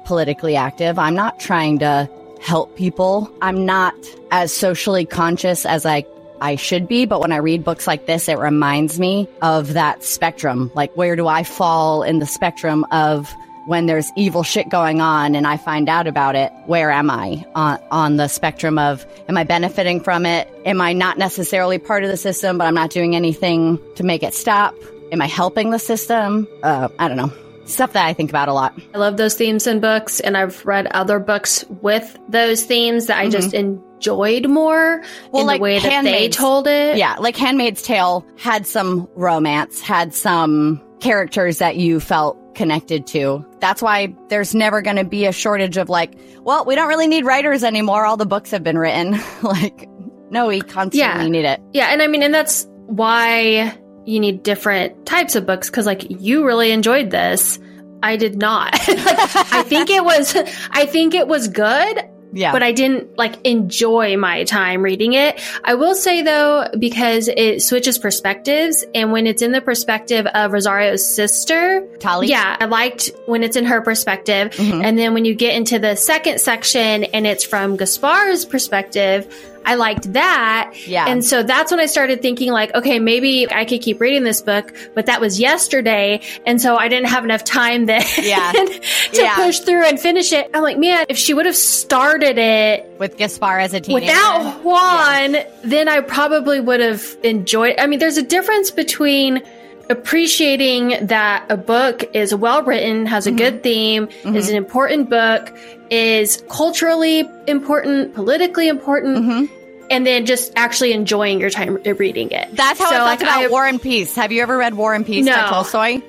politically active. I'm not trying to help people. I'm not as socially conscious as I I should be, but when I read books like this, it reminds me of that spectrum. Like, where do I fall in the spectrum of when there's evil shit going on and I find out about it, where am I on, on the spectrum of am I benefiting from it? Am I not necessarily part of the system, but I'm not doing anything to make it stop? Am I helping the system? Uh, I don't know. Stuff that I think about a lot. I love those themes in books, and I've read other books with those themes that I just enjoyed more Well, in like the way that they told it. Yeah, like Handmaid's Tale had some romance, had some characters that you felt connected to. That's why there's never going to be a shortage of like, well, we don't really need writers anymore. All the books have been written. *laughs* like, no, we constantly Yeah. need it. Yeah, and I mean, and that's why you need different types of books because, like, you really enjoyed this. I did not. *laughs* like, I think it was, I think it was good. Yeah. But I didn't like enjoy my time reading it. I will say though, because it switches perspectives and when it's in the perspective of Rosario's sister, Tali? yeah, I liked when it's in her perspective. Mhm. And then when you get into the second section and it's from Gaspar's perspective, I liked that. Yeah. And so that's when I started thinking like, okay, maybe I could keep reading this book, but that was yesterday. And so I didn't have enough time then Yeah. *laughs* to Yeah. push through and finish it. I'm like, man, if she would have started it With Gaspar as a teenager. without Juan, then I probably would have enjoyed. I mean, there's a difference between appreciating that a book is well written, has a Mm-hmm. good theme, is an important book, is culturally important, politically important, and then just actually enjoying your time reading it. Mm-hmm. That's how So, I felt like, about I- War and Peace. Have you ever read War and Peace by No. Tolstoy?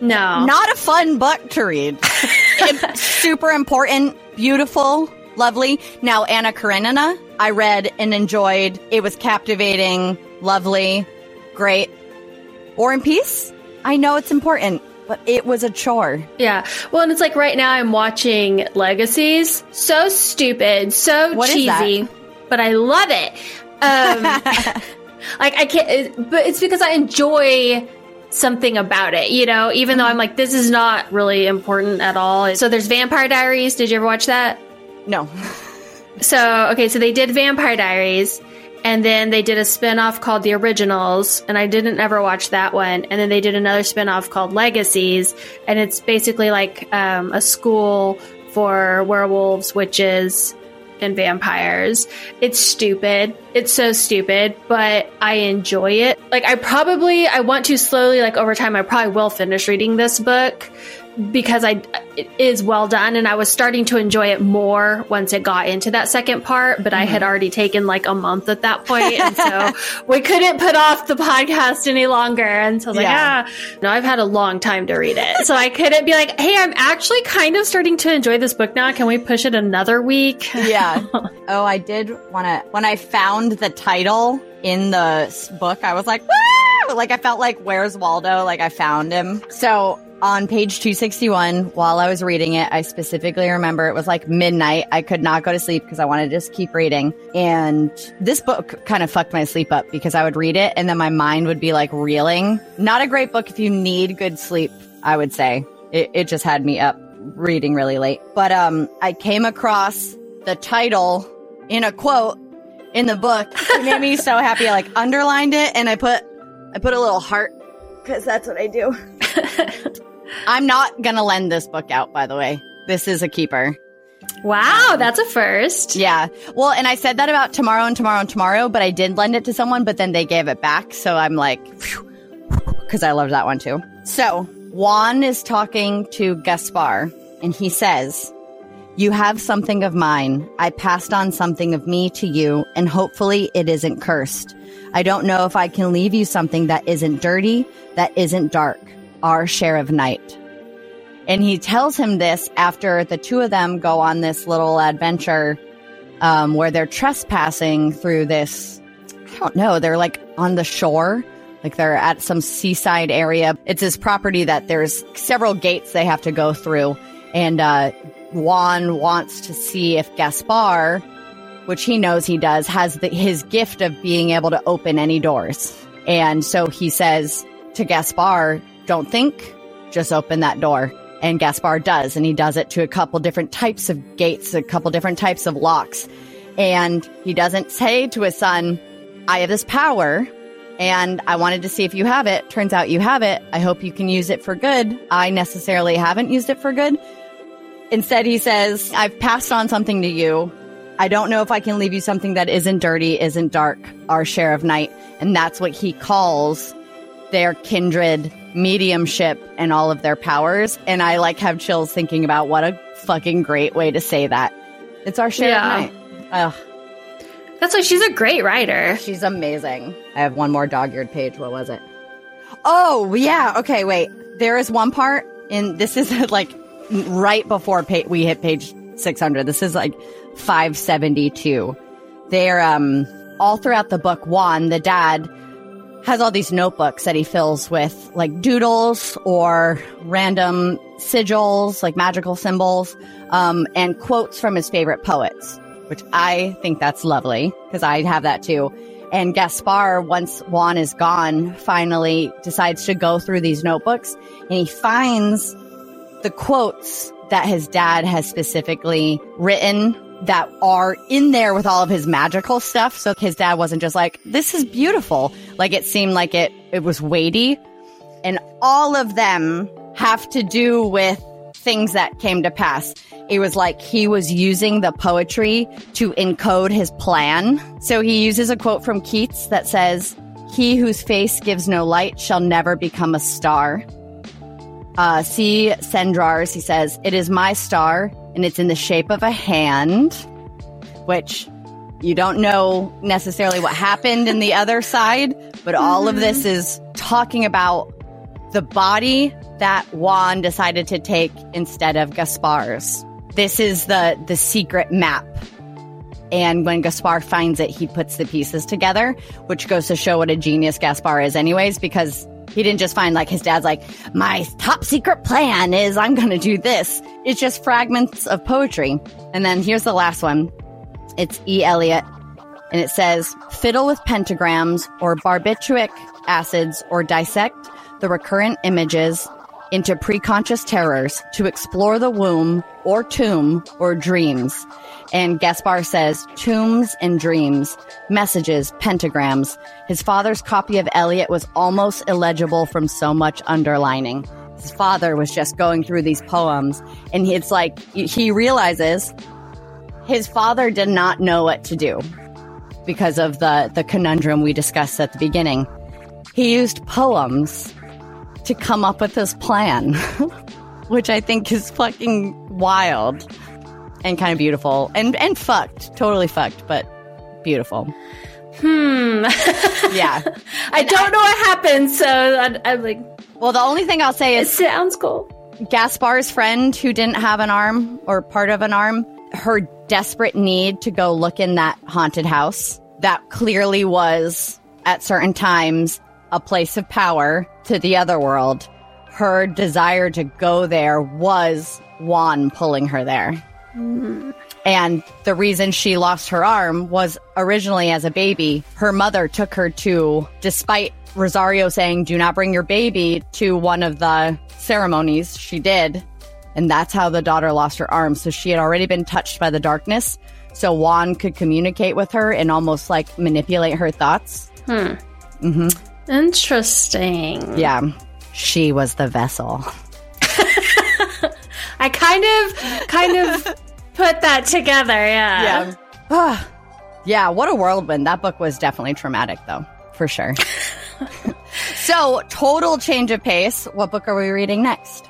No, Not a fun book to read. *laughs* Super important, beautiful, lovely. Now, Anna Karenina, I read and enjoyed. It was captivating, lovely, great. War and Peace, I know it's important, but it was a chore. Yeah. Well, and it's like right now I'm watching Legacies. So stupid, so What cheesy, but I love it. Um, *laughs* like I can't, it- but it's because I enjoy something about it, you know, even though I'm like, this is not really important at all. So there's Vampire Diaries. Did you ever watch that? No. So, okay, so they did Vampire Diaries, and then they did a spin-off called The Originals, and I didn't ever watch that one. And then they did another spin-off called Legacies, and it's basically like um, a school for werewolves, witches, and vampires. It's stupid. It's so stupid, but I enjoy it. Like I probably I want to slowly like over time I probably will finish reading this book because I it is well done and I was starting to enjoy it more once it got into that second part, but I had already taken like a month at that point *laughs* and so we couldn't put off the podcast any longer and so I was Yeah. like, ah, no, I've had a long time to read it. So I couldn't be like, hey, I'm actually kind of starting to enjoy this book now. Can we push it another week? Yeah. *laughs* oh, I did want to. When I found the title in the book, I was like, Woo! like I felt like, where's Waldo? Like I found him. So on page 261, while I was reading it, I specifically remember it was like midnight. I could not go to sleep because I wanted to just keep reading. And this book kind of fucked my sleep up because I would read it and then my mind would be like reeling. Not a great book if you need good sleep, I would say. It, it just had me up reading really late. But um, I came across the title in a quote in the book. It made me so happy. I like underlined it and I put I put a little heart because that's what I do. *laughs* I'm not gonna lend this book out, by the way. This is a keeper. Wow, that's a first. Yeah. Well, and I said that about tomorrow and tomorrow and tomorrow, but I did lend it to someone, but then they gave it back. So I'm like, because I loved that one too. So Juan is talking to Gaspar and he says, You have something of mine. I passed on something of me to you, and hopefully it isn't cursed. I don't know if I can leave you something that isn't dirty, that isn't dark, our share of night. And he tells him this after the two of them go on this little adventure um, where they're trespassing through this. I don't know. They're like on the shore. Like they're at some seaside area. It's this property that there's several gates they have to go through. And uh, Juan wants to see if Gaspar, which he knows he does, has the, his gift of being able to open any doors. And so he says to Gaspar, Don't think, just open that door. And Gaspar does. And he does it to a couple different types of gates, a couple different types of locks. And he doesn't say to his son, I have this power and I wanted to see if you have it. Turns out you have it. I hope you can use it for good. I necessarily haven't used it for good. Instead, he says, I've passed on something to you. I don't know if I can leave you something that isn't dirty, isn't dark, our share of night. And that's what he calls their kindred mediumship and all of their powers. And I like have chills thinking about what a fucking great way to say that. It's our share Yeah. night. Ugh. That's why she's a great writer. She's amazing. I have one more dog eared page. What was it? Oh, yeah. Okay, wait. There is one part in this is *laughs* like right before pa- we hit page 600. This is like 572. They're um all throughout the book Juan, the dad has all these notebooks that he fills with like doodles or random sigils, like magical symbols, um, and quotes from his favorite poets, which I think that's lovely because I have that too. And Gaspar, once Juan is gone, finally decides to go through these notebooks and he finds the quotes that his dad has specifically written that are in there with all of his magical stuff. So his dad wasn't just like, this is beautiful. Like it seemed like it, it was weighty. And all of them have to do with things that came to pass. It was like he was using the poetry to encode his plan. So he uses a quote from Keats that says, He whose face gives no light shall never become a star. Uh, C. Cendrars, he says, It is my star, and it's in the shape of a hand, which you don't know necessarily what happened in the other side, but all of this is talking about the body that Juan decided to take instead of Gaspar's. This is the the secret map. And when Gaspar finds it, he puts the pieces together, which goes to show what a genius Gaspar is anyways, because he didn't just find like his dad's like, my top secret plan is I'm going to do this. It's just fragments of poetry. And then here's the last one. It's E. Eliot. And it says, fiddle with pentagrams or barbituric acids or dissect the recurrent images into preconscious terrors to explore the womb or tomb or dreams. And Gaspar says, tombs and dreams, messages, pentagrams. His father's copy of Eliot was almost illegible from so much underlining. His father was just going through these poems, and it's like he realizes his father did not know what to do because of the, the conundrum we discussed at the beginning. He used poems to come up with this plan, *laughs* which I think is fucking wild and kind of beautiful and, and fucked. Totally fucked, but beautiful. Hmm. *laughs* Yeah. I don't know what happened, so I, I'm like, Well, the only thing I'll say it is sounds cool. Gaspar's friend who didn't have an arm or part of an arm, her desperate need to go look in that haunted house that clearly was at certain times a place of power to the other world. Her desire to go there was Juan pulling her there. And the reason she lost her arm was originally as a baby, her mother took her to, despite Rosario saying, do not bring your baby to one of the ceremonies, she did. And that's how the daughter lost her arm. So she had already been touched by the darkness. So Juan could communicate with her and almost like manipulate her thoughts. Mhm. Interesting. Yeah. She was the vessel. I kind of, kind of *laughs* put that together. Yeah. Ah, yeah, what a whirlwind. That book was definitely traumatic, though, for sure. *laughs* so, total change of pace. What book are we reading next?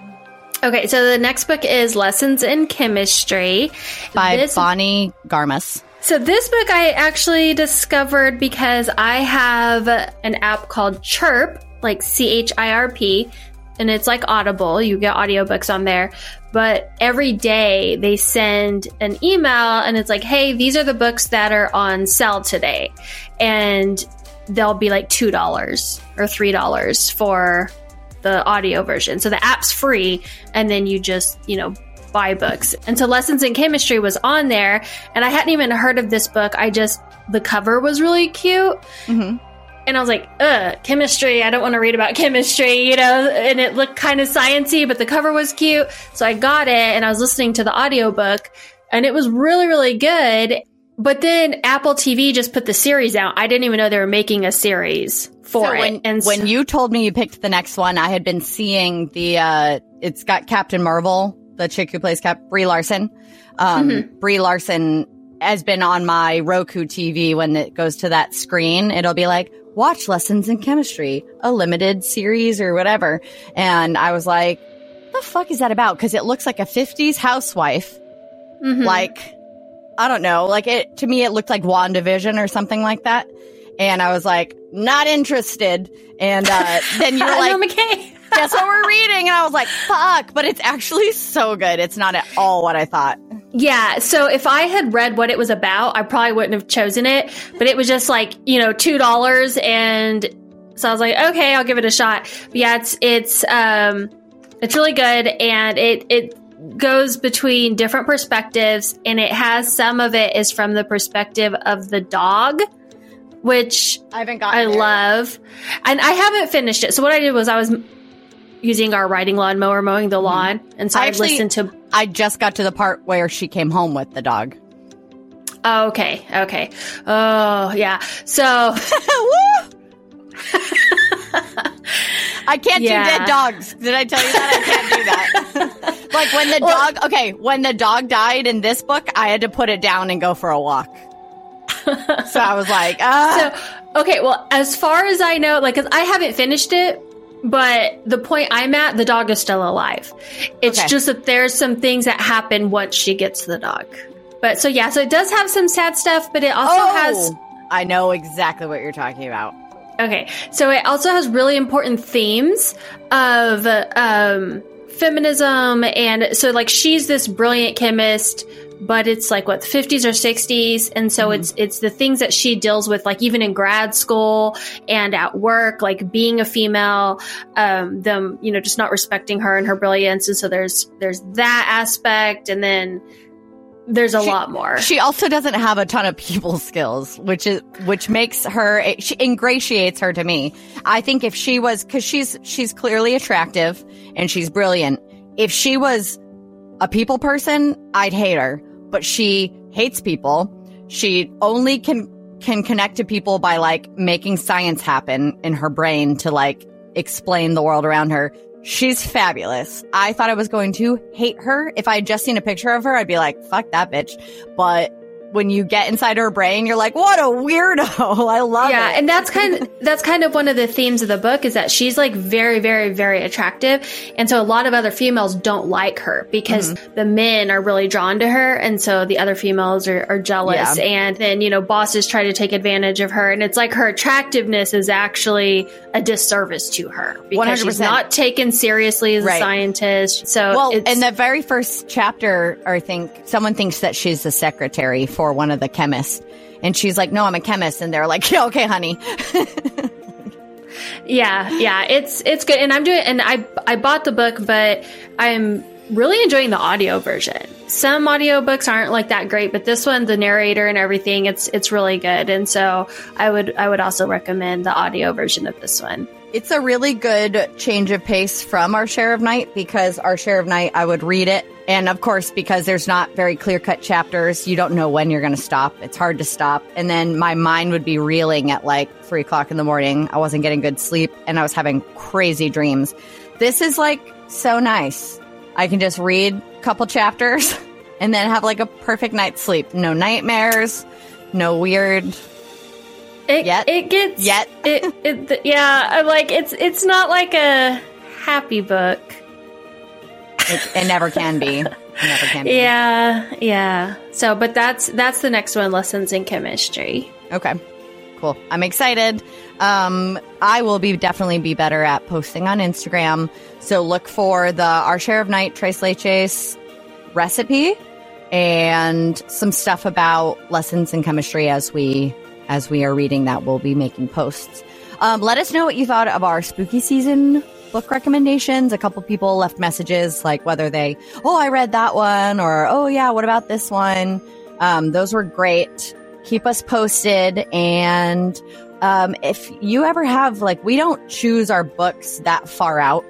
Okay, so the next book is Lessons in Chemistry By This- Bonnie Garmus. So this book I actually discovered because I have an app called Chirp, like C H I R P, and it's like Audible. You get audiobooks on there. But every day they send an email and it's like, hey, these are the books that are on sale today. And they'll be like two dollars or three dollars for the audio version. So the app's free, and then you just you know buy books. And so Lessons in Chemistry was on there, and I hadn't even heard of this book. I just the cover was really cute. Mhm. And I was like, ugh, chemistry. I don't want to read about *laughs* chemistry, you know, and it looked kind of sciency, but the cover was cute. So I got it and I was listening to the audiobook and it was really, really good. But then Apple TV just put the series out. I didn't even know they were making a series for So it. when, and when so- you told me you picked the next one, I had been seeing the, uh, it's got Captain Marvel, the chick who plays Cap, Brie Larson. Um, Mm-hmm. Brie Larson has been on my Roku TV when it goes to that screen. It'll be like, watch lessons in chemistry, a limited series or whatever. And I was like, the fuck is that about? Cause it looks like a 50s housewife. Mhm. Like, I don't know. Like it, to me, it looked like WandaVision or something like that. And I was like, not interested. And, uh, *laughs* then you're like, McKay. guess what we're reading? And I was like, fuck, but it's actually so good. It's not at all what I thought. Yeah. So if I had read what it was about, I probably wouldn't have chosen it. But it was just like, you know, two dollars and so I was like, okay, I'll give it a shot. But yeah, it's it's um it's really good and it it goes between different perspectives and it has some of it is from the perspective of the dog, which I haven't got. I there. love. And I haven't finished it. So what I did was I was using our riding lawn mower mowing the lawn and so I I, actually- listened to I just got to the part where she came home with the dog. Oh, okay, okay. Oh, yeah. So, *laughs* *laughs* I can't Yeah. do dead dogs. Did I tell you that? I can't do that. *laughs* like when the Well- dog, okay, when the dog died in this book, I had to put it down and go for a walk. so I was like, ah. so okay. Well, as far as I know, like, 'cause I haven't finished it, but the point I'm at, the dog is still alive. It's Okay. just that there's some things that happen once she gets the dog. But so yeah, so it does have some sad stuff, but it also has oh, I know exactly what you're talking about. Okay, so it also has really important themes of um, feminism, and so like she's this brilliant chemist, but it's like what the 50s or 60s, and so it's it's the things that she deals with, like even in grad school and at work, like being a female, um, them you know just not respecting her and her brilliance, and so there's there's that aspect, and then there's a She- lot more. She also doesn't have a ton of people skills, which is which makes her she ingratiates her to me. I think if she was cuz she's she's clearly attractive and she's brilliant. If she was a people person, I'd hate her, but she hates people. She only can can connect to people by like making science happen in her brain to like explain the world around her. She's fabulous. I thought I was going to hate her. If I had just seen a picture of her, I'd be like, fuck that bitch. But when you get inside her brain, you're like, what a weirdo. *laughs* I love yeah it. Yeah. And that's kind of that's kind of one of the themes of the book is that she's like very very very attractive and so a lot of other females don't like her because Mm-hmm. the men are really drawn to her and so the other females are, are jealous Yeah. and then you know bosses try to take advantage of her and it's like her attractiveness is actually a disservice to her because she's 100%. not taken seriously as Right. a scientist so Well, in the very first chapter, I think someone thinks that she's the secretary for one of the chemists. And she's like, no, I'm a chemist. And they're like, yeah, *laughs* okay, honey. Yeah, yeah, it's it's good, and I'm doing, and I I bought the book, but I'm really enjoying the audio version. Some audiobooks aren't like that great, but this one, the narrator and everything, it's it's really good, and so I would I would also recommend the audio version of this one. It's a really good change of pace from our share of night because our share of night, I would read it. And of course, because there's not very clear cut chapters, you don't know when you're going to stop. It's hard to stop. And then my mind would be reeling at like three o'clock in the morning. I wasn't getting good sleep and I was having crazy dreams. This is like so nice. I can just read a couple chapters *laughs* and then have like a perfect night's sleep. No nightmares, no weird. It Yet. it gets Yet. it, it yeah. I'm like it's it's not like a happy book. It, it never can be. Never can be. Yeah, yeah. So, but that's that's the next one. Lessons in chemistry. Okay. Cool. I'm excited. Um, I will be definitely be better at posting on Instagram. So look for the Our Share of Night Tres Leches recipe and some stuff about lessons in chemistry as we as we are reading that, we'll be making posts. Um, let us know what you thought of our spooky season book recommendations. A couple people left messages like whether they, oh, I read that one, or oh, yeah, what about this one? Um, those were great. Keep us posted. And um, if you ever have, like, we don't choose our books that far out.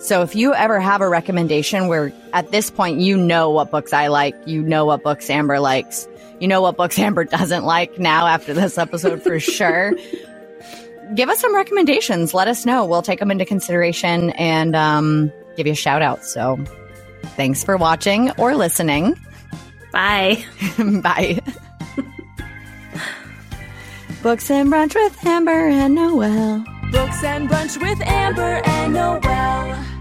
So if you ever have a recommendation where at this point you know what books I like, you know what books Amber likes, you know what books *laughs* Amber doesn't like now after this episode for sure give us some recommendations. Let us know. We'll take them into consideration and um, give you a shout out. So thanks for watching or listening. Bye. *laughs* Bye. Books and Brunch with Amber and Noelle. Books and brunch with Amber and Noelle.